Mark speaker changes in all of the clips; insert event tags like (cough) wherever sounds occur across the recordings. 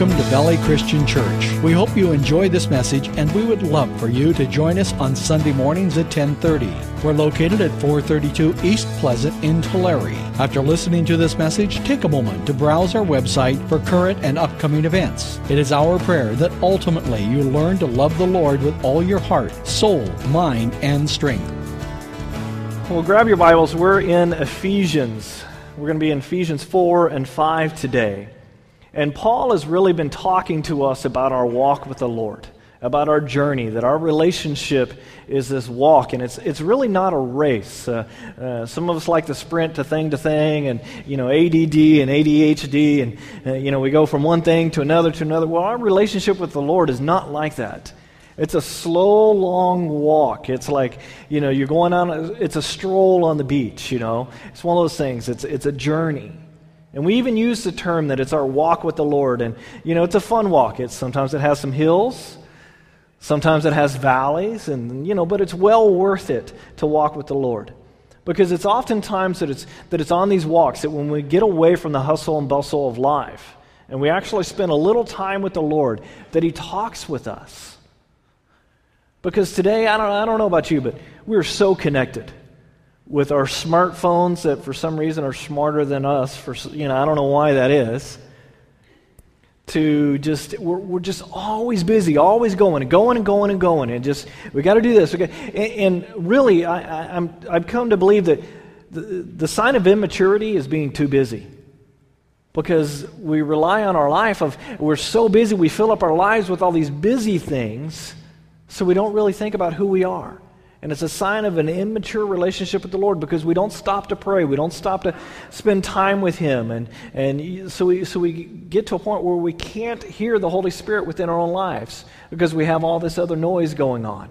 Speaker 1: Welcome to Valley Christian Church. We hope you enjoy this message and we would love for you to join us on Sunday mornings at 10:30. We're located at 432 East Pleasant in Tulare. After listening to this message, take a moment to browse our website for current and upcoming events. It is our prayer that ultimately you learn to love the Lord with all your heart, soul, mind, and strength.
Speaker 2: Well, grab your Bibles. We're in Ephesians. We're going to be in Ephesians 4 and 5 today. And Paul has really been talking to us about our walk with the Lord, about our journey, that our relationship is this walk, and it's, it's really not a race. Uh, uh, some of us like to sprint to thing to thing, and, you know, ADD and ADHD, and, uh, you know, we go from one thing to another to another. Well, our relationship with the Lord is not like that. It's a slow, long walk. It's like, you know, you're going on, it's a stroll on the beach, you know. It's one of those things. It's, it's a journey. And we even use the term that it's our walk with the Lord. And, you know, it's a fun walk. It's, sometimes it has some hills, sometimes it has valleys, and, you know, but it's well worth it to walk with the Lord. Because it's oftentimes that it's, that it's on these walks that when we get away from the hustle and bustle of life and we actually spend a little time with the Lord, that He talks with us. Because today, I don't, I don't know about you, but we're so connected with our smartphones that for some reason are smarter than us for you know i don't know why that is to just we're, we're just always busy always going and going and going and going and just we got to do this and, and, really I, I'm, i've come to believe that the, the sign of immaturity is being too busy. Because we rely on our life of we're so busy we fill up our lives with all these busy things so we don't really think about who we are and it's a sign of an immature relationship with the Lord because we don't stop to pray. We don't stop to spend time with Him. And, and so, we, so we get to a point where we can't hear the Holy Spirit within our own lives because we have all this other noise going on.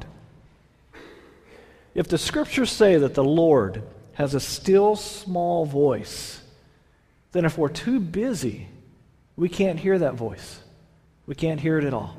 Speaker 2: If the scriptures say that the Lord has a still small voice, then if we're too busy, we can't hear that voice. We can't hear it at all.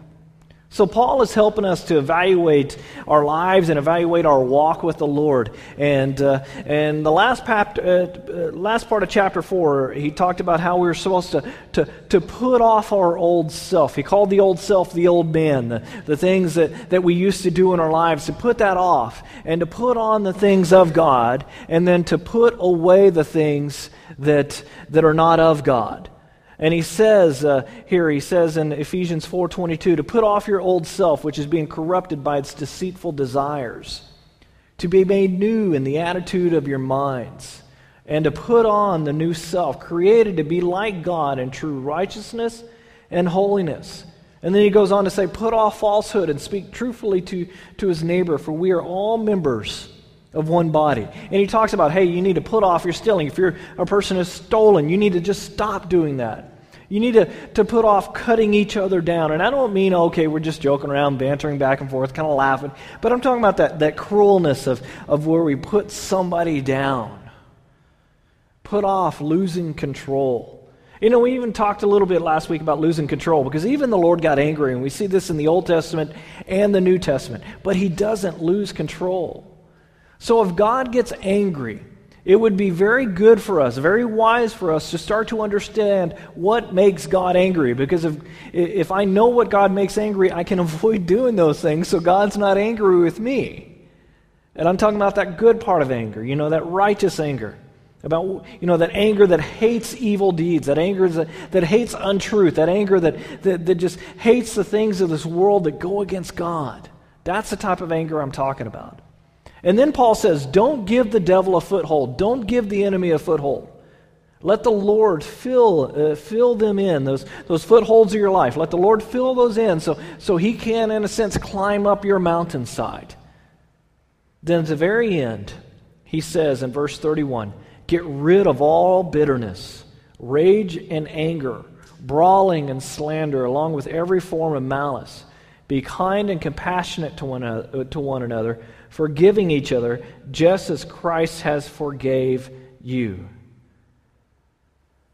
Speaker 2: So, Paul is helping us to evaluate our lives and evaluate our walk with the Lord. And, uh, and the last, pap- uh, uh, last part of chapter 4, he talked about how we were supposed to, to, to put off our old self. He called the old self the old man, the, the things that, that we used to do in our lives, to put that off and to put on the things of God, and then to put away the things that, that are not of God. And he says uh, here, he says in Ephesians 4:22, to put off your old self, which is being corrupted by its deceitful desires, to be made new in the attitude of your minds, and to put on the new self, created to be like God in true righteousness and holiness. And then he goes on to say, put off falsehood and speak truthfully to, to his neighbor, for we are all members of one body. And he talks about, hey, you need to put off your stealing. If you're a person who's stolen, you need to just stop doing that. You need to, to put off cutting each other down. And I don't mean, oh, okay, we're just joking around, bantering back and forth, kind of laughing. But I'm talking about that, that cruelness of, of where we put somebody down. Put off losing control. You know, we even talked a little bit last week about losing control because even the Lord got angry, and we see this in the Old Testament and the New Testament. But He doesn't lose control. So if God gets angry, it would be very good for us, very wise for us to start to understand what makes God angry. Because if, if I know what God makes angry, I can (laughs) avoid doing those things so God's not angry with me. And I'm talking about that good part of anger, you know, that righteous anger. About, you know, that anger that hates evil deeds, that anger that, that hates untruth, that anger that, that, that just hates the things of this world that go against God. That's the type of anger I'm talking about. And then Paul says, Don't give the devil a foothold. Don't give the enemy a foothold. Let the Lord fill, uh, fill them in, those, those footholds of your life. Let the Lord fill those in so, so he can, in a sense, climb up your mountainside. Then at the very end, he says in verse 31 Get rid of all bitterness, rage and anger, brawling and slander, along with every form of malice. Be kind and compassionate to one, uh, to one another forgiving each other, just as Christ has forgave you.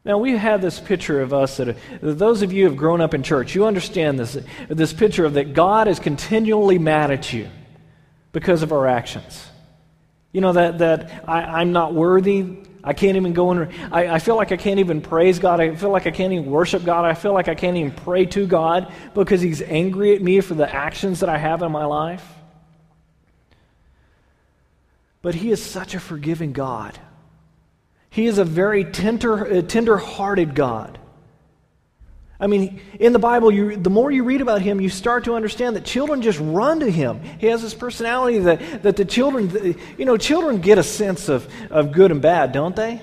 Speaker 2: Now, we have this picture of us that those of you who have grown up in church, you understand this, this picture of that God is continually mad at you because of our actions. You know, that, that I, I'm not worthy, I can't even go in. I, I feel like I can't even praise God. I feel like I can't even worship God. I feel like I can't even pray to God because He's angry at me for the actions that I have in my life. But He is such a forgiving God. He is a very tender, uh, tender-hearted God. I mean, in the Bible, you, the more you read about him, you start to understand that children just run to him. He has this personality that, that the children, you know, children get a sense of, of good and bad, don't they?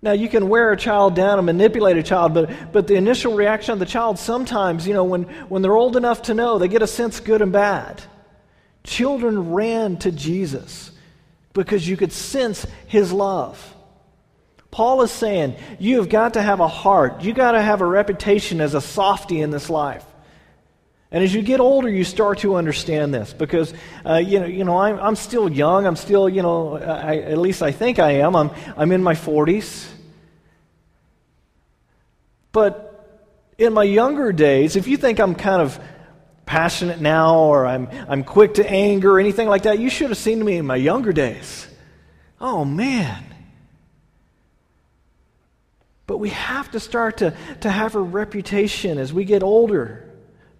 Speaker 2: Now, you can wear a child down and manipulate a child, but, but the initial reaction of the child sometimes, you know, when, when they're old enough to know, they get a sense good and bad. Children ran to Jesus because you could sense his love. Paul is saying you have got to have a heart. You got to have a reputation as a softy in this life. And as you get older, you start to understand this because, uh, you know, you know I'm, I'm still young. I'm still, you know, I, at least I think I am. I'm, I'm in my 40s. But in my younger days, if you think I'm kind of passionate now or I'm, I'm quick to anger or anything like that, you should have seen me in my younger days. Oh, man. But we have to start to, to have a reputation as we get older.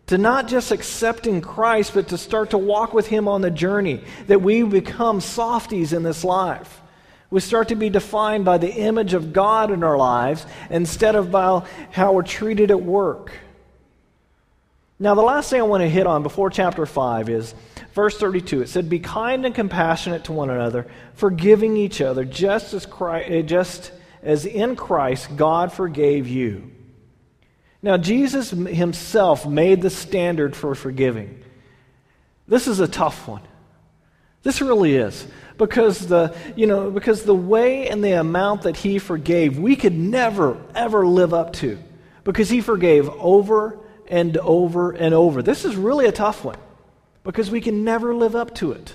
Speaker 2: To not just accepting Christ, but to start to walk with Him on the journey. That we become softies in this life. We start to be defined by the image of God in our lives instead of by how we're treated at work. Now, the last thing I want to hit on before chapter 5 is verse 32. It said, Be kind and compassionate to one another, forgiving each other, just as Christ, eh, just as in Christ God forgave you. Now, Jesus himself made the standard for forgiving. This is a tough one. This really is. Because the, you know, because the way and the amount that he forgave, we could never, ever live up to. Because he forgave over and over and over. This is really a tough one. Because we can never live up to it.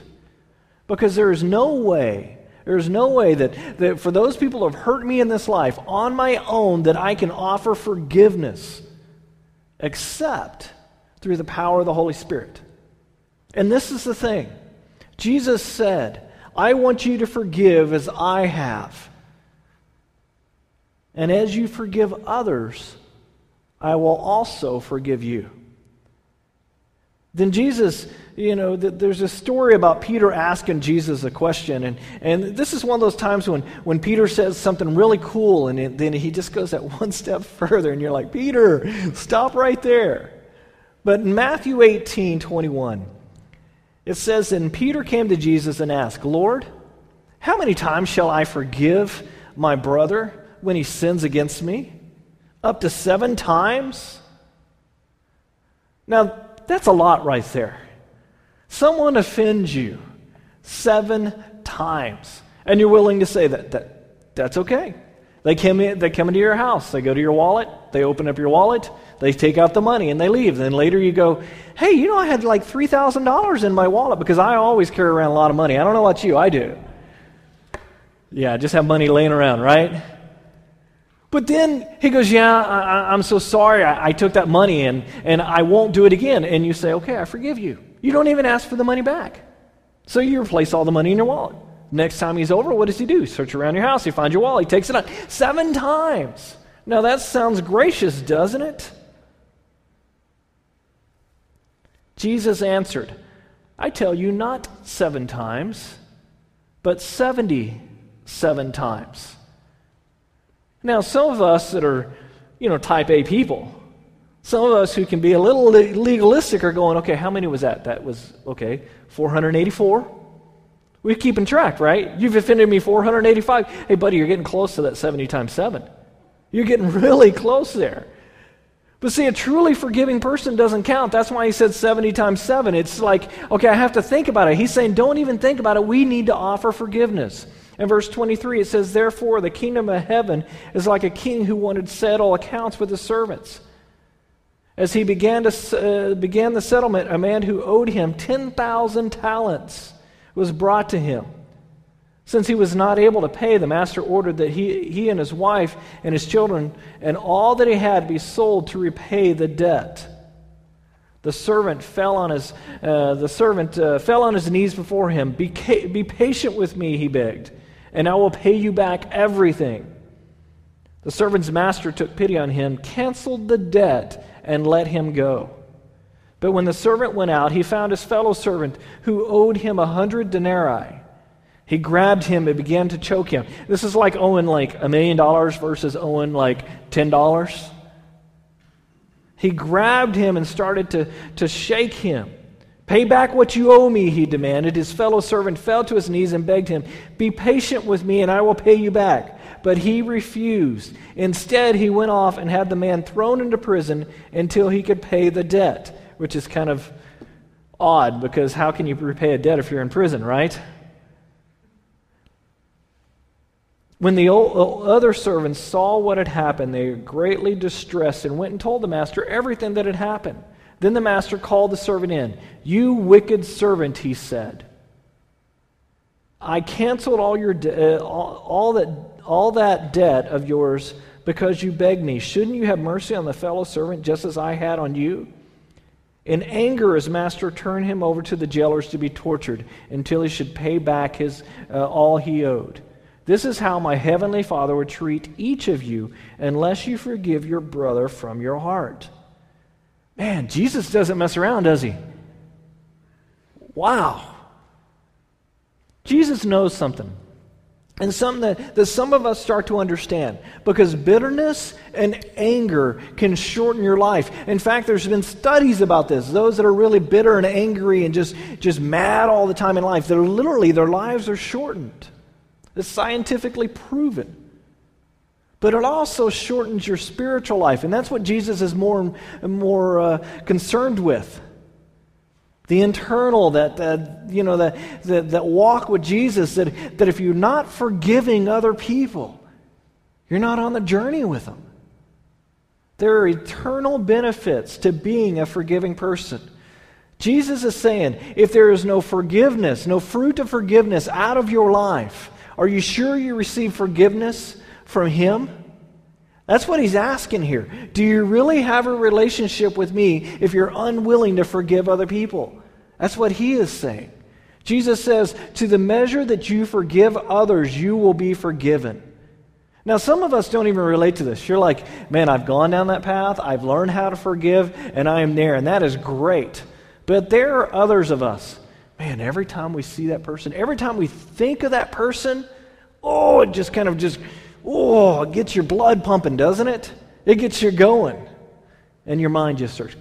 Speaker 2: Because there is no way there's no way that, that for those people who have hurt me in this life on my own that I can offer forgiveness except through the power of the Holy Spirit. And this is the thing Jesus said, I want you to forgive as I have. And as you forgive others, I will also forgive you. Then Jesus, you know, there's a story about Peter asking Jesus a question. And, and this is one of those times when, when Peter says something really cool and then he just goes that (laughs) one step further. And you're like, Peter, stop right there. But in Matthew 18 21, it says, And Peter came to Jesus and asked, Lord, how many times shall I forgive my brother when he sins against me? Up to seven times? Now, that's a lot right there. Someone offends you seven times, and you're willing to say that, that that's okay. They come, in, they come into your house, they go to your wallet, they open up your wallet, they take out the money, and they leave. Then later you go, hey, you know, I had like $3,000 in my wallet because I always carry around a lot of money. I don't know about you, I do. Yeah, I just have money laying around, right? But then he goes, Yeah, I, am so sorry. I, I, took that money and, and I won't do it again. And you say, Okay, I forgive you. You don't even ask for the money back. So you replace all the money in your wallet. Next time he's over, what does he do? Search around your house. He finds your wallet. He takes it out seven times. Now that sounds gracious, doesn't it? Jesus answered, I tell you, not seven times, but 77 times. Now, some of us that are, you know, type A people, some of us who can be a little legalistic are going, okay, how many was that? That was, okay, 484. We're keeping track, right? You've offended me 485. Hey, buddy, you're getting close to that 70 times 7. You're getting (laughs) really close there. But see, a truly forgiving person doesn't count. That's why he said 70 times 7. It's like, okay, I have to think about it. He's saying, don't even think about it. We need to offer forgiveness. In verse 23, it says, Therefore, the kingdom of heaven is like a king who wanted to settle accounts with his servants. As he began, to, uh, began the settlement, a man who owed him 10,000 talents was brought to him. Since he was not able to pay, the master ordered that he, he and his wife and his children and all that he had be sold to repay the debt. The servant fell on his, uh, the servant, uh, fell on his knees before him. Be, be patient with me, he begged and I will pay you back everything. The servant's master took pity on him, canceled the debt, and let him go. But when the servant went out, he found his fellow servant who owed him a hundred denarii. He grabbed him and began to choke him. This is like owing like a million dollars versus owing like ten dollars. He grabbed him and started to, to shake him. Pay back what you owe me, he demanded. His fellow servant fell to his knees and begged him, Be patient with me, and I will pay you back. But he refused. Instead, he went off and had the man thrown into prison until he could pay the debt, which is kind of odd because how can you repay a debt if you're in prison, right? When the other servants saw what had happened, they were greatly distressed and went and told the master everything that had happened. Then the master called the servant in. You wicked servant, he said. I canceled all, your de- uh, all, all, that, all that debt of yours because you begged me. Shouldn't you have mercy on the fellow servant just as I had on you? In anger, his master turned him over to the jailers to be tortured until he should pay back his, uh, all he owed. This is how my heavenly Father would treat each of you unless you forgive your brother from your heart. Man, Jesus doesn't mess around, does he? Wow. Jesus knows something. And something that, that some of us start to understand. Because bitterness and anger can shorten your life. In fact, there's been studies about this. Those that are really bitter and angry and just, just mad all the time in life, they're literally, their lives are shortened. It's scientifically proven but it also shortens your spiritual life. And that's what Jesus is more and more uh, concerned with. The internal, that, that you know, that, that, that walk with Jesus, that, that if you're not forgiving other people, you're not on the journey with them. There are eternal benefits to being a forgiving person. Jesus is saying, if there is no forgiveness, no fruit of forgiveness out of your life, are you sure you receive forgiveness? From Him? That's what he's asking here. Do you really have a relationship with me if you're unwilling to forgive other people? That's what he is saying. Jesus says, To the measure that you forgive others, you will be forgiven. Now, some of us don't even relate to this. You're like, man, I've gone down that path, I've learned how to forgive, and I am there, and that is great. But there are others of us. Man, every time we see that person, every time we think of that person, oh, it just kind of just oh, it gets your blood pumping, doesn't it? It gets you going. And your mind just starts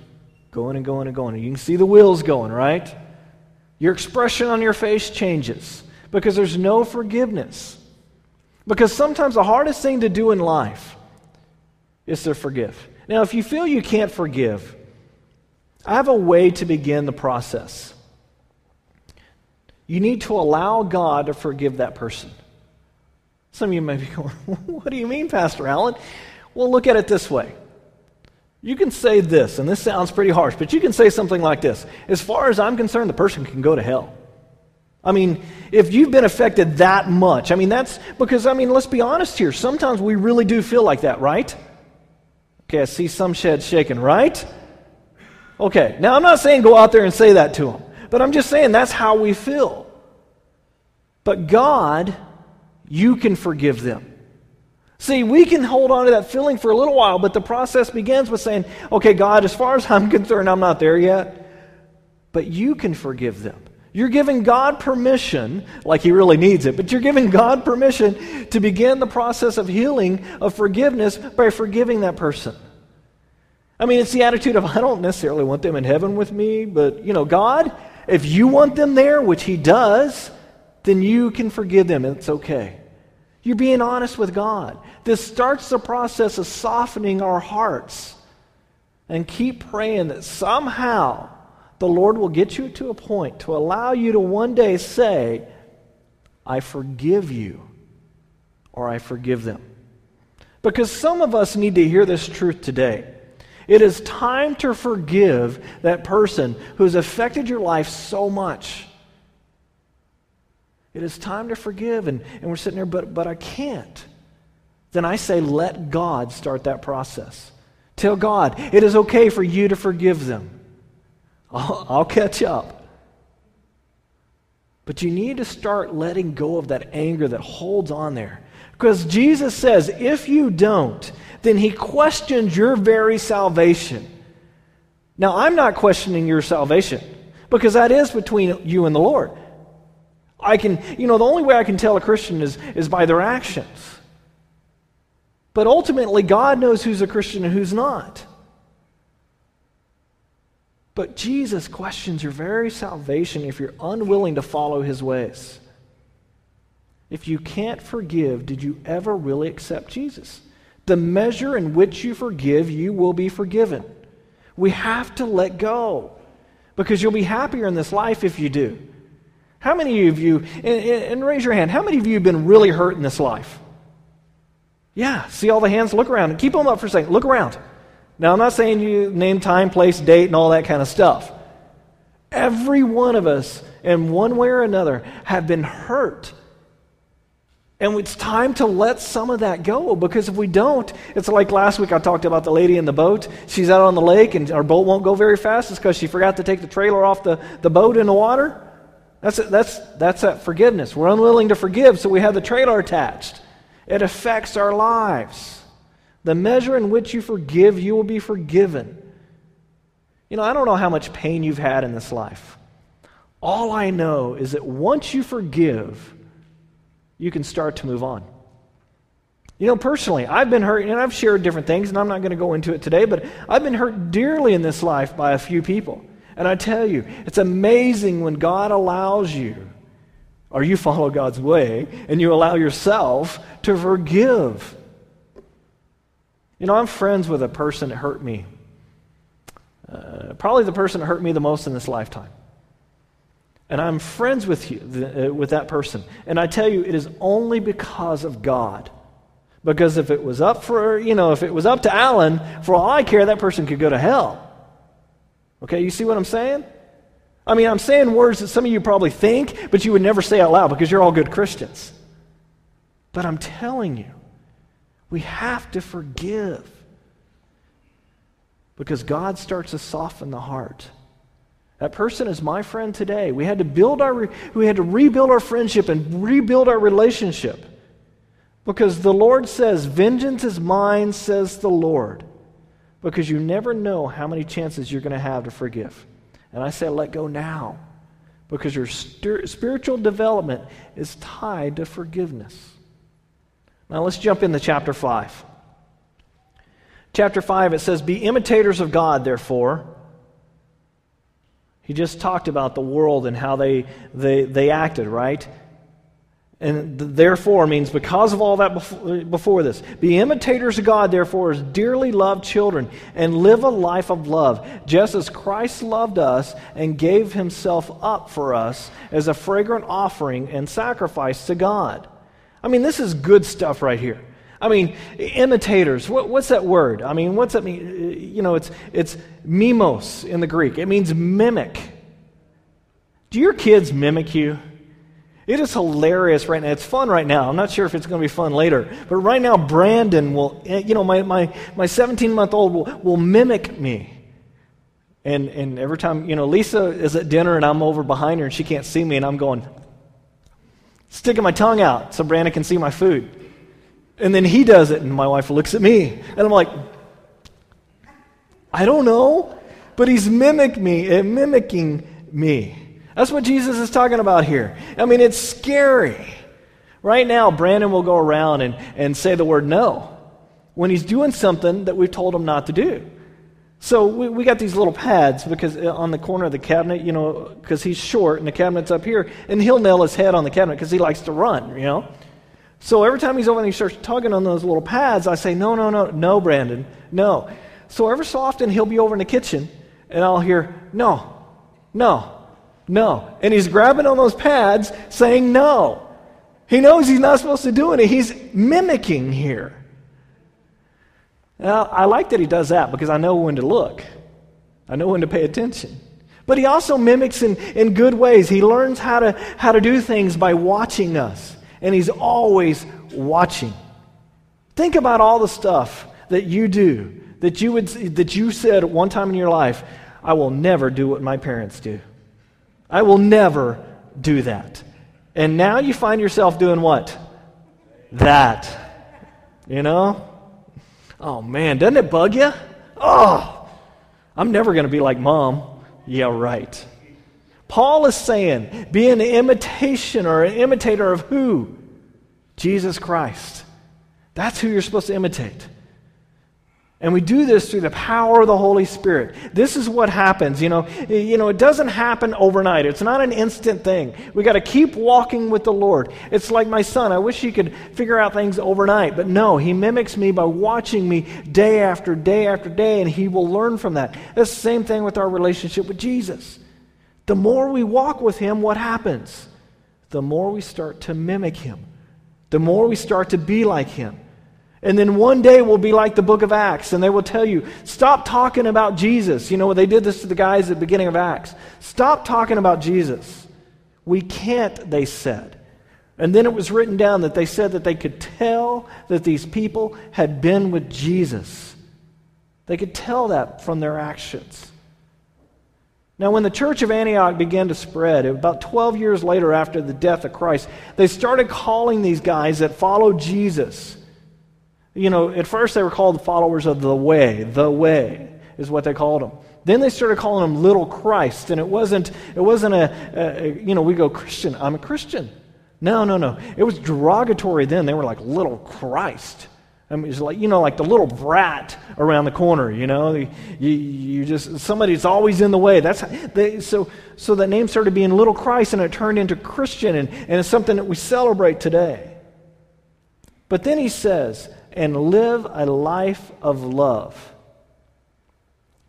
Speaker 2: going and going and going. And you can see the wheels going, right? Your expression on your face changes because there's no forgiveness. Because sometimes the hardest thing to do in life is to forgive. Now, if you feel you can't forgive, I have a way to begin the process. You need to allow God to forgive that person. Some of you may be going, (laughs) What do you mean, Pastor Allen? Well, look at it this way. You can say this, and this sounds pretty harsh, but you can say something like this As far as I'm concerned, the person can go to hell. I mean, if you've been affected that much, I mean, that's because, I mean, let's be honest here. Sometimes we really do feel like that, right? Okay, I see some sheds shaking, right? Okay, now I'm not saying go out there and say that to them, but I'm just saying that's how we feel. But God you can forgive them. See, we can hold on to that feeling for a little while, but the process begins with saying, okay, God, as far as I'm (laughs) concerned, I'm not there yet, but you can forgive them. You're giving God permission, like He really needs it, but you're giving God permission to begin the process of healing, of forgiveness, by forgiving that person. I mean, it's the attitude of, I don't necessarily want them in heaven with me, but, you know, God, if you want them there, which He does, then you can forgive them. And it's okay. You're being honest with God. This starts the process of softening our hearts. And keep praying that somehow the Lord will get you to a point to allow you to one day say, I forgive you, or I forgive them. Because some of us need to hear this truth today. It is time to forgive that person who has affected your life so much. It is time to forgive. And, and we're sitting there, but, but I can't. Then I say, let God start that process. Tell God, it is okay for you to forgive them. I'll, I'll catch up. But you need to start letting go of that anger that holds on there. Because Jesus says, if you don't, then he questions your very salvation. Now, I'm not questioning your salvation because that is between you and the Lord. I can, you know, the only way I can tell a Christian is, is by their actions. But ultimately, God knows who's a Christian and who's not. But Jesus questions your very salvation if you're unwilling to follow his ways. If you can't forgive, did you ever really accept Jesus? The measure in which you forgive, you will be forgiven. We have to let go because you'll be happier in this life if you do. How many of you, and, and, raise your hand, how many of you have been really hurt in this life? Yeah, see all the hands? Look around keep them up for a second. Look around. Now, I'm not saying you name time, place, date, and all that kind of stuff. Every one of us, in one way or another, have been hurt. And it's time to let some of that go because if we don't, it's like last week I talked about the lady in the boat. She's out on the lake and our boat won't go very fast. It's because she forgot to take the trailer off the, the boat in the water. That's, that's, that's that forgiveness. We're unwilling to forgive, so we have the trailer attached. It affects our lives. The measure in which you forgive, you will be forgiven. You know, I don't know how much pain you've had in this life. All I know is that once you forgive, you can start to move on. You know, personally, I've been hurt, and I've shared different things, and I'm not going to go into it today, but I've been hurt dearly in this life by a few people. And I tell you, it's amazing when God allows you, or you follow God's way, and you allow yourself to forgive. You know, I'm friends with a person that hurt me. Uh, probably the person that hurt me the most in this lifetime. And I'm friends with you, the, uh, with that person. And I tell you, it is only because of God. Because if it was up for, you know, if it was up to Alan, for all I care, that person could go to hell. Okay, you see what I'm saying? I mean, I'm saying words that some of you probably think, but you would never say out loud because you're all good Christians. But I'm telling you, we have to forgive. Because God starts to soften the heart. That person is my friend today. We had to build our we had to rebuild our friendship and rebuild our relationship. Because the Lord says, "Vengeance is mine," says the Lord. Because you never know how many chances you're going to have to forgive. And I say, let go now. Because your spiritual development is tied to forgiveness. Now let's jump into chapter 5. Chapter 5, it says, Be imitators of God, therefore. He just talked about the world and how they, they, they acted, right? And therefore means because of all that before, before, this. Be imitators of God, therefore, as dearly loved children, and live a life of love, just as Christ loved us and gave himself up for us as a fragrant offering and sacrifice to God. I mean, this is good stuff right here. I mean, imitators. What, what's that word? I mean, what's that mean? Uh, you know, it's, it's mimos in the Greek. It means mimic. Do your kids mimic you? It is hilarious right now. It's fun right now. I'm not sure if it's going to be fun later. But right now, Brandon will, you know, my, my, my 17 month old will, will mimic me. And, and every time, you know, Lisa is at dinner and I'm over behind her and she can't see me and I'm going, sticking my tongue out so Brandon can see my food. And then he does it, and my wife looks at me, and I'm like, I don't know, but he's mimic me, uh, mimicking me. That's what Jesus is talking about here. I mean, it's scary. Right now, Brandon will go around and, and say the word no when he's doing something that we've told him not to do. So we, we got these little pads because uh, on the corner of the cabinet, you know, because he's short and the cabinet's up here, and he'll nail his head on the cabinet because he likes to run, you know. So every time he's over and he starts tugging on those little pads, I say, no, no, no, no, Brandon, no. So ever so often he'll be over in the kitchen, and I'll hear, no, no, no. And he's grabbing on those pads saying no. He knows he's not supposed to do it. He's mimicking here. Now, I like that he does that because I know when to look, I know when to pay attention. But he also mimics in, in good ways. He learns how to, how to do things by watching us, and he's always watching. Think about all the stuff that you do that you, would, that you said one time in your life, I will never do what my parents do. I will never do that. And now you find yourself doing what? That. You know? Oh man, doesn't it bug you? Oh, I'm never going to be like mom. Yeah, right. Paul is saying, be an imitation or an imitator of who? Jesus Christ. That's who you're supposed to imitate. And we do this through the power of the Holy Spirit. This is what happens. You know, you know, it doesn't happen overnight. It's not an instant thing. We got to keep walking with the Lord. It's like my son. I wish he could figure out things overnight, but no, he mimics me by watching me day after day after day, and he will learn from that. It's the same thing with our relationship with Jesus. The more we walk with him, what happens? The more we start to mimic him. The more we start to be like him. And then one day we'll be like the book of Acts, and they will tell you, stop talking about Jesus. You know, they did this to the guys at the beginning of Acts. Stop talking about Jesus. We can't, they said. And then it was written down that they said that they could tell that these people had been with Jesus. They could tell that from their actions. Now, when the church of Antioch began to spread, about 12 years later after the death of Christ, they started calling these guys that followed Jesus you know, at first they were called the followers of the way. The way is what they called them. Then they started calling them little Christ, and it wasn't, it wasn't a, a, you know, we go, Christian, I'm a Christian. No, no, no. It was derogatory then. They were like little Christ. I mean, it's like, you know, like the little brat around the corner, you know. You, you just, somebody's always in the way. That's, they, so, so that name started being little Christ, and it turned into Christian, and, and it's something that we celebrate today. But then he says, and live a life of love.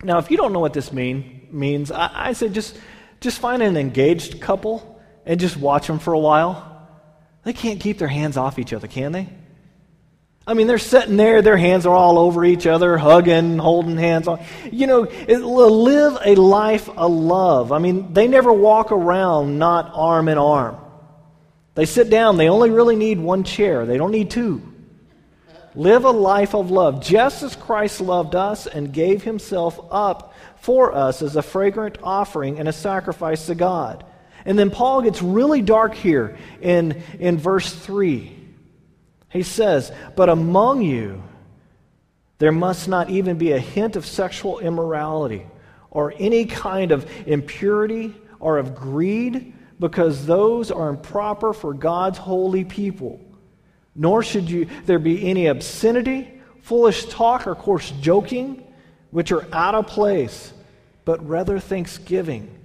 Speaker 2: Now, if you don't know what this mean, means, I, I just, just find an engaged couple and just watch them for a while. They can't keep their hands off each other, can they? I mean, they're sitting there, their hands are all over each other, hugging, holding hands on. You know, live a life of love. I mean, they never walk around not arm in arm. They sit down, they only really need one chair, they don't need two. Live a life of love, just as Christ loved us and gave himself up for us as a fragrant offering and a sacrifice to God. And then Paul gets really dark here in, in verse 3. He says, But among you, there must not even be a hint of sexual immorality or any kind of impurity or of greed, because those are improper for God's holy people nor should you, there be any obscenity, foolish talk, or coarse joking, which are out of place, but rather thanksgiving.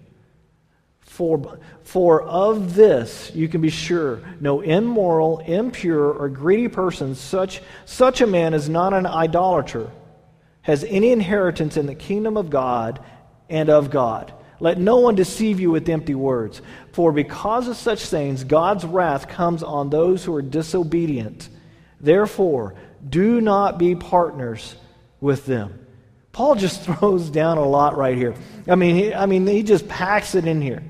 Speaker 2: For, for of this you can be sure no immoral, impure, or greedy person, such, such a man is not an idolater, has any inheritance in the kingdom of God and of God. Let no one deceive you with empty words. For because of such things, God's wrath comes on those who are disobedient. Therefore, do not be partners with them. Paul just (laughs) throws down a lot right here. I mean, he, I mean, he just packs it in here.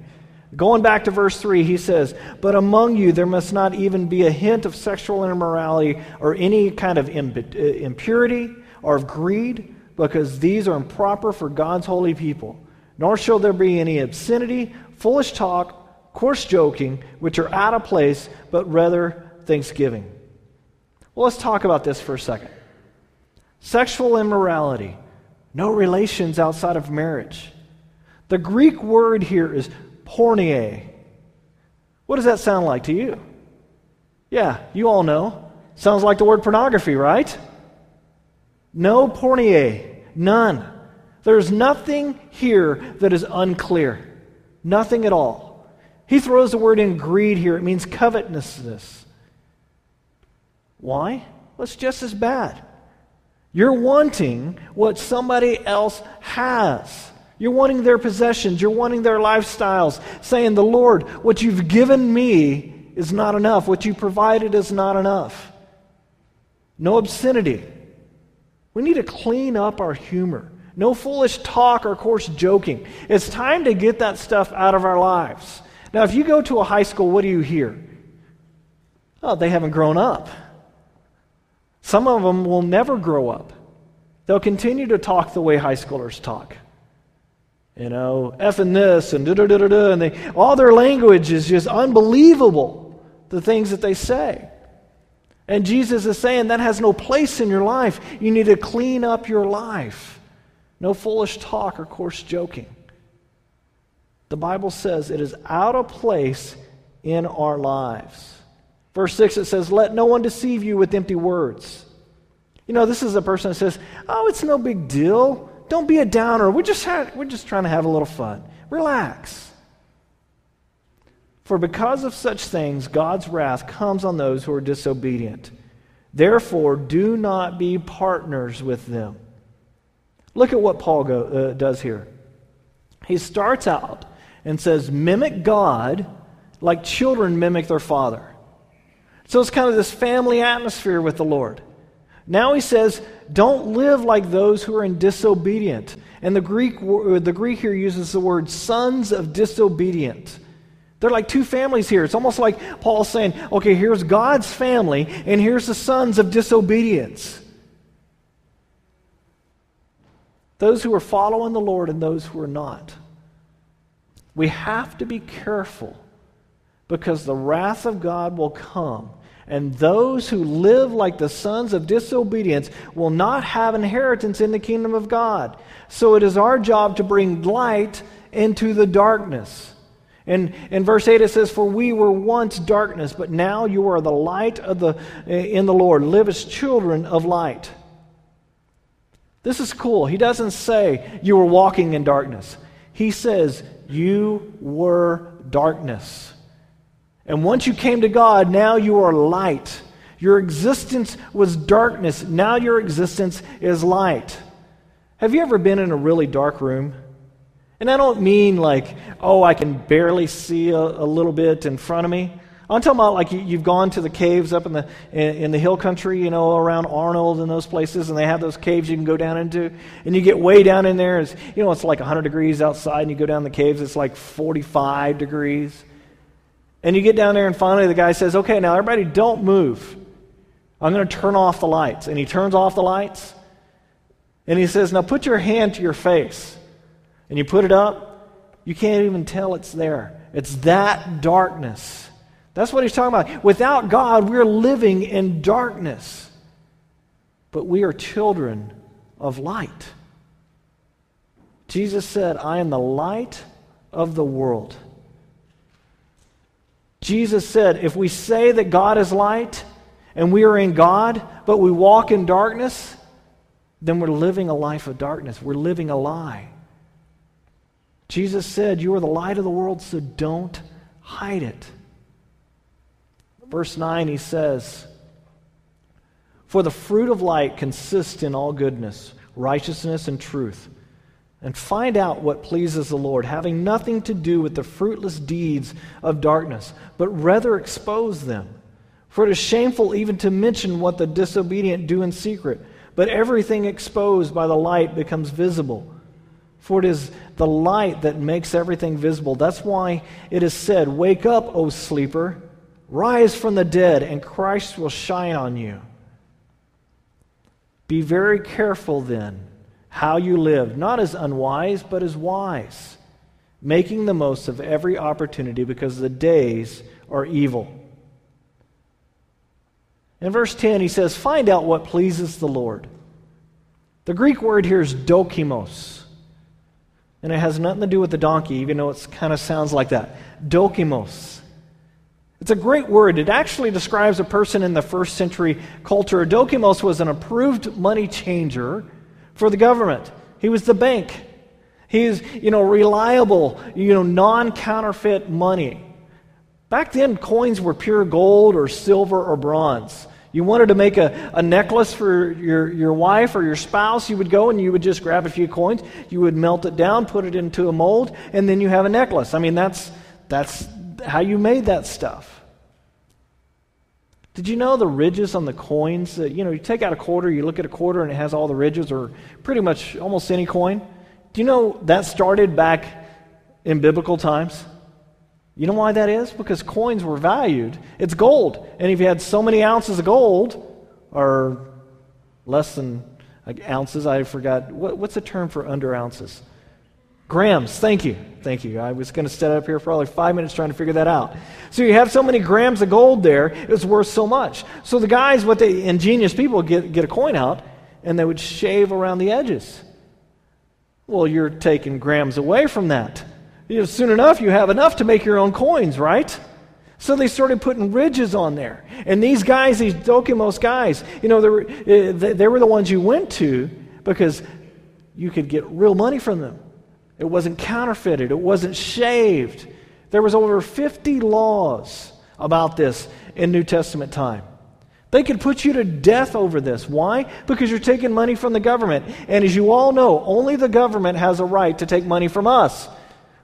Speaker 2: Going back to verse 3, he says, But among you there must not even be a hint of sexual immorality or any kind of uh, impurity or of greed, because these are improper for God's holy people nor shall there be any obscenity, foolish talk, coarse joking, which are out of place, but rather thanksgiving. Well, let's talk about this for a second. Sexual immorality, no relations outside of marriage. The Greek word here is porneia. What does that sound like to you? Yeah, you all know. Sounds like the word pornography, right? No porneia, none. There's nothing here that is unclear. Nothing at all. He throws the word in greed here. It means covetousness. Why? Well, it's just as bad. You're wanting what somebody else has. You're wanting their possessions. You're wanting their lifestyles. Saying, The Lord, what you've given me is not enough. What you provided is not enough. No obscenity. We need to clean up our humor. No foolish talk or coarse joking. It's time to get that stuff out of our lives. Now, if you go to a high school, what do you hear? Oh, they haven't grown up. Some of them will never grow up. They'll continue to talk the way high schoolers talk. You know, F and this and da da da da. And they, all their language is just unbelievable, the things that they say. And Jesus is saying that has no place in your life. You need to clean up your life. No foolish talk or coarse joking. The Bible says it is out of place in our lives. Verse 6 it says, Let no one deceive you with empty words. You know, this is a person that says, Oh, it's no big deal. Don't be a downer. We're just, we're just trying to have a little fun. Relax. For because of such things, God's wrath comes on those who are disobedient. Therefore, do not be partners with them. Look at what Paul go, uh, does here. He starts out and says, Mimic God like children mimic their father. So it's kind of this family atmosphere with the Lord. Now he says, don't live like those who are in disobedient. And the Greek, the Greek here uses the word sons of disobedient. They're like two families here. It's almost like Paul's saying, okay, here's God's family, and here's the sons of disobedience. Those who are following the Lord and those who are not. We have to be careful because the wrath of God will come. And those who live like the sons of disobedience will not have inheritance in the kingdom of God. So it is our job to bring light into the darkness. In, in verse 8 it says, For we were once darkness, but now you are the light of the, in the Lord. Live as children of light. This is cool. He doesn't say you were walking in darkness. He says you were darkness. And once you came to God, now you are light. Your existence was darkness. Now your existence is light. Have you ever been in a really dark room? And I don't mean like, oh, I can barely see a, a little bit in front of me. I'm talking about like you, have gone to the caves up in the in, the hill country, you know, around Arnold and those places, and they have those caves you can go down into, and you get way down in there. It's, you know, it's like 100 degrees outside, and you go down the caves, it's like 45 degrees, and you get down there, and finally the guy says, "Okay, now everybody, don't move. I'm going to turn off the lights," and he turns off the lights, and he says, "Now put your hand to your face." and you put it up, you can't even tell it's there. It's that darkness. That's what he's talking about. Without God, we're living in darkness. But we are children of light. Jesus said, I am the light of the world. Jesus said, if we say that God is light and we are in God, but we walk in darkness, then we're living a life of darkness. We're living a lie. Jesus said, You are the light of the world, so don't hide it. Verse 9, he says, For the fruit of light consists in all goodness, righteousness, and truth. And find out what pleases the Lord, having nothing to do with the fruitless deeds of darkness, but rather expose them. For it is shameful even to mention what the disobedient do in secret, but everything exposed by the light becomes visible. For it is the light that makes everything visible. That's why it is said, Wake up, O sleeper, rise from the dead, and Christ will shine on you. Be very careful then how you live, not as unwise, but as wise, making the most of every opportunity because the days are evil. In verse 10, he says, Find out what pleases the Lord. The Greek word here is dokimos and it has nothing to do with the donkey, even though it kind of sounds like that. Dokimos. It's a great word. It actually describes a person in the first century culture. Dokimos was an approved money changer for the government. He was the bank. He He's, you know, reliable, you know, non-counterfeit money. Back then, coins were pure gold or silver or bronze. You wanted to make a, a necklace for your, your wife or your spouse, you would go and you would just grab a few coins, you would melt it down, put it into a mold, and then you have a necklace. I mean, that's, that's how you made that stuff. Did you know the ridges on the coins? That, you know, you take out a quarter, you look at a quarter, and it has all the ridges, or pretty much almost any coin. Do you know that started back in biblical times? You know why that is? Because coins were valued. It's gold. And if you had so many ounces of gold, or less than ounces, I forgot. What, what's the term for under ounces? Grams, thank you. Thank you. I was going to sit up here for probably five minutes trying to figure that out. So you have so many grams of gold there, it's worth so much. So the guys, what they ingenious people get, get a coin out and they would shave around the edges. Well, you're taking grams away from that. You know, soon enough, you have enough to make your own coins, right? So they started putting ridges on there. And these guys, these Dokimos guys, you know, they were, eh, they were the ones you went to because you could get real money from them. It wasn't counterfeited, it wasn't shaved. There was over 50 laws about this in New Testament time. They could put you to death over this. Why? Because you're taking money from the government. And as you all know, only the government has a right to take money from us.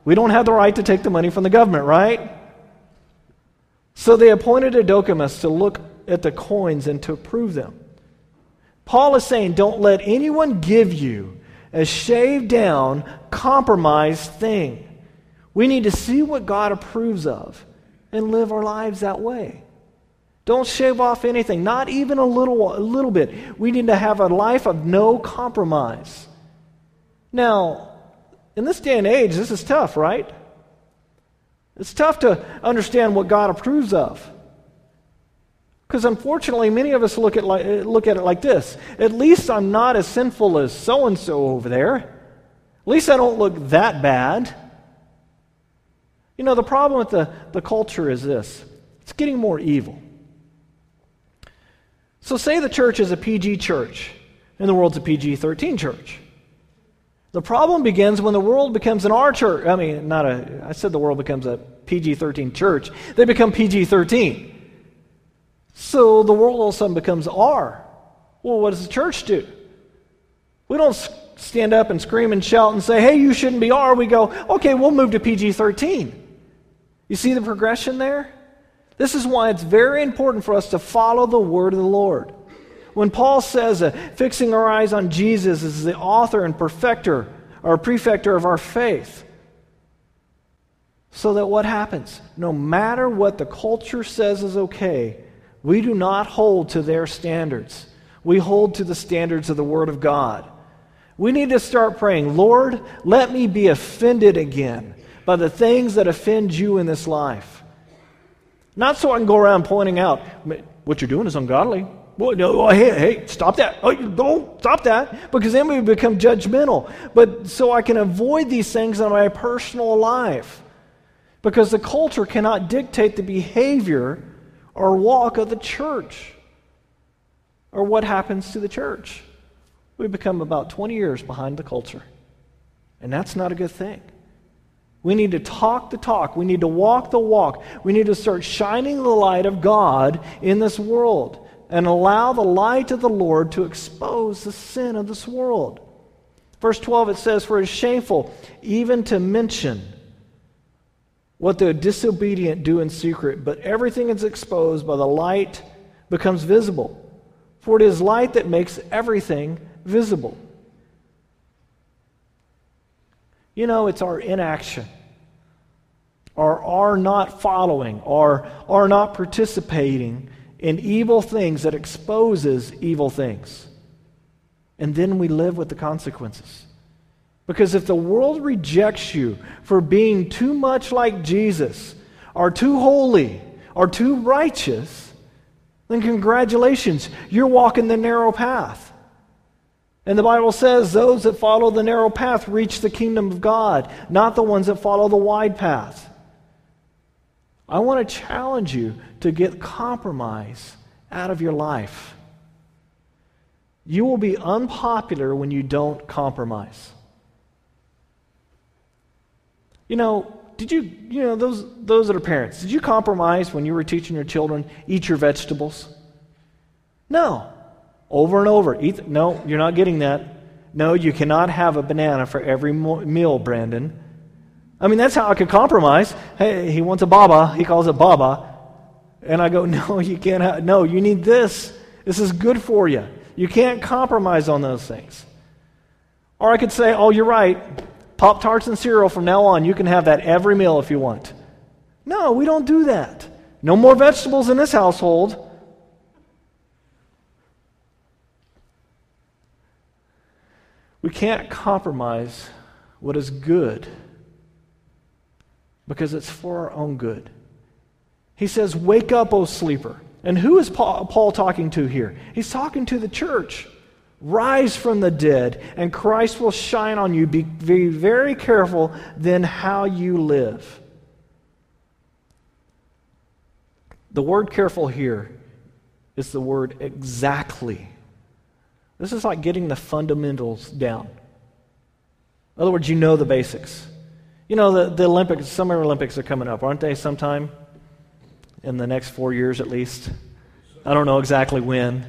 Speaker 2: We don't have the right to take the money from the government, right? So they appointed a Dokimos to look at the coins and to approve them. Paul is saying, don't let anyone give you a shaved down, compromised thing. We need to see what God approves of and live our lives that way. Don't shave off anything, not even a little, a little bit. We need to have a life of no compromise. Now, in this day and age, this is tough, right? It's tough to understand what God approves of. Because unfortunately, many of us look at, like, look at it like this At least I'm not as sinful as so and so over there. At least I don't look that bad. You know, the problem with the, the culture is this it's getting more evil. So, say the church is a PG church, and the world's a PG 13 church. The problem begins when the world becomes an R church. I mean, not a, I said the world becomes a PG 13 church. They become PG 13. So the world all of a sudden becomes R. Well, what does the church do? We don't stand up and scream and shout and say, hey, you shouldn't be R. We go, okay, we'll move to PG 13. You see the progression there? This is why it's very important for us to follow the word of the Lord. When Paul says uh, fixing our eyes on Jesus is the author and perfecter or prefector of our faith, so that what happens? No matter what the culture says is okay, we do not hold to their standards. We hold to the standards of the Word of God. We need to start praying, Lord, let me be offended again by the things that offend you in this life. Not so I can go around pointing out, what you're doing is ungodly. Well, no, oh, hey, hey, stop that. Oh, don't stop that. Because then we become judgmental. But so I can avoid these things in my personal life. Because the culture cannot dictate the behavior or walk of the church or what happens to the church. We become about 20 years behind the culture. And that's not a good thing. We need to talk the talk. We need to walk the walk. We need to start shining the light of God in this world and allow the light of the Lord to expose the sin of this world. Verse 12 it says, For it is shameful even to mention what the disobedient do in secret, but everything is exposed by the light becomes visible. For it is light that makes everything visible. You know, it's our inaction, or our not following, or our not participating in evil things that exposes evil things. And then we live with the consequences. Because if the world rejects you for being too much like Jesus, or too holy, or too righteous, then congratulations, you're walking the narrow path. And the Bible says those that follow the narrow path reach the kingdom of God, not the ones that follow the wide path. I want to challenge you to get compromise out of your life. You will be unpopular when you don't compromise. You know, did you, you know, those, those that are parents, did you compromise when you were teaching your children, eat your vegetables? No. Over and over. Eat, no, you're not getting that. No, you cannot have a banana for every meal, Brandon. I mean, that's how I could compromise. Hey, he wants a baba. He calls it baba. And I go, (laughs) no, you can't have, no, you need this. This is good for you. You can't compromise on those things. Or I could say, oh, you're right. Pop Tarts and cereal from now on, you can have that every meal if you want. No, we don't do that. No more vegetables in this household. We can't compromise what is good because it's for our own good. He says, Wake up, O sleeper. And who is Paul talking to here? He's talking to the church. Rise from the dead, and Christ will shine on you. Be, be very careful then how you live. The word careful here is the word exactly. This is like getting the fundamentals down. In other words, you know the basics. You know, the, the Olympics, Summer Olympics are coming up, aren't they, sometime? In the next four years at least. I don't know exactly when.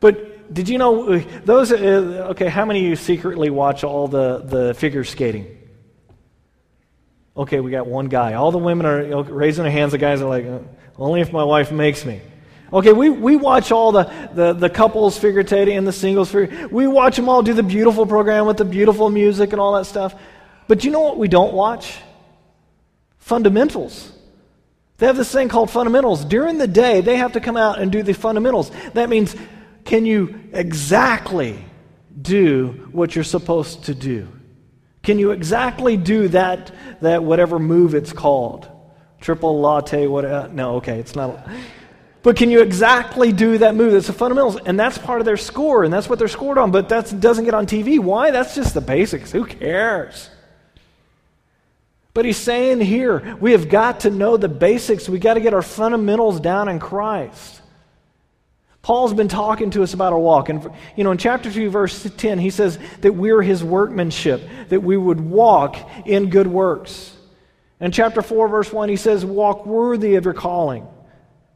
Speaker 2: But did you know, those, uh, okay, how many of you secretly watch all the, the figure skating? Okay, we got one guy. All the women are raising their hands. The guys are like, uh, only if my wife makes me. Okay, we, we watch all the, the, the couples figure skating and the singles figure. We watch them all do the beautiful program with the beautiful music and all that stuff. But you know what we don't watch? Fundamentals. They have this thing called fundamentals. During the day, they have to come out and do the fundamentals. That means, can you exactly do what you're supposed to do? Can you exactly do that, that whatever move it's called? Triple latte, what? Uh, no, okay, it's not. But can you exactly do that move? That's the fundamentals. And that's part of their score, and that's what they're scored on. But that doesn't get on TV. Why? That's just the basics. Who cares? But he's saying here, we have got to know the basics. We've got to get our fundamentals down in Christ. Paul's been talking to us about our walk. And, you know, in chapter 2, verse 10, he says that we're his workmanship, that we would walk in good works. In chapter 4, verse 1, he says, walk worthy of your calling.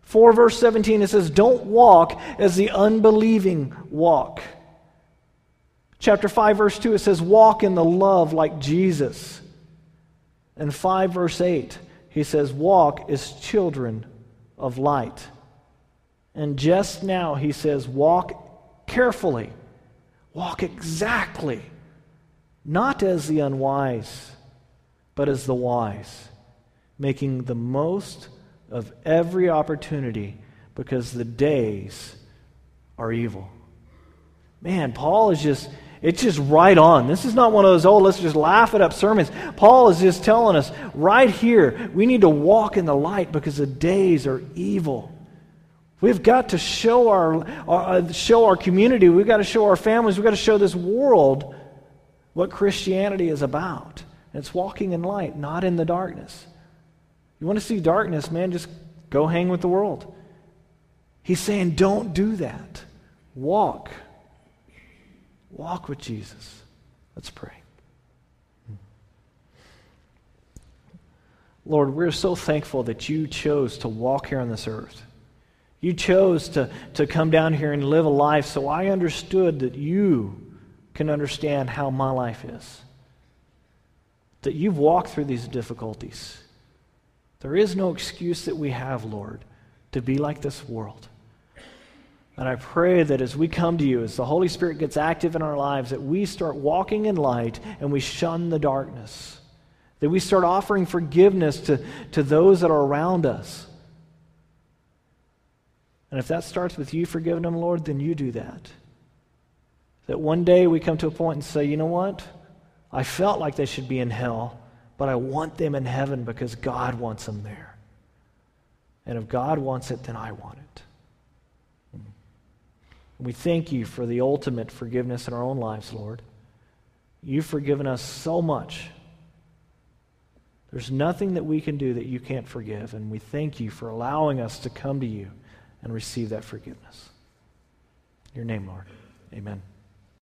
Speaker 2: 4, verse 17, it says, don't walk as the unbelieving walk. Chapter 5, verse 2, it says, walk in the love like Jesus. And 5, verse 8, he says, walk as children of light. And just now he says, walk carefully, walk exactly, not as the unwise, but as the wise, making the most of every opportunity because the days are evil. Man, Paul is just, it's just right on. This is not one of those, oh, let's just laugh it up sermons. Paul is just telling us right here, we need to walk in the light because the days are evil. We've got to show our, our, uh, show our community, we've got to show our families, we've got to show this world what Christianity is about. And it's walking in light, not in the darkness. You want to see darkness, man, just go hang with the world. He's saying, don't do that. Walk. Walk with Jesus. Let's pray. Lord, we're so thankful that you chose to walk here on this earth. You chose to, to come down here and live a life so I understood that you can understand how my life is. That you've walked through these difficulties. There is no excuse that we have, Lord, to be like this world. And I pray that as we come to you, as the Holy Spirit gets active in our lives, that we start walking in light and we shun the darkness. That we start offering forgiveness to, to those that are around us. And if that starts with you forgiving them, Lord, then you do that. That one day we come to a point and say, you know what? I felt like they should be in hell, but I want them in heaven because God wants them there. And if God wants it, then I want it. We thank you for the ultimate forgiveness in our own lives, Lord. You've forgiven us so much. There's nothing that we can do that you can't forgive, and we thank you for allowing us to come to you and receive that forgiveness. In your name, Lord. Amen.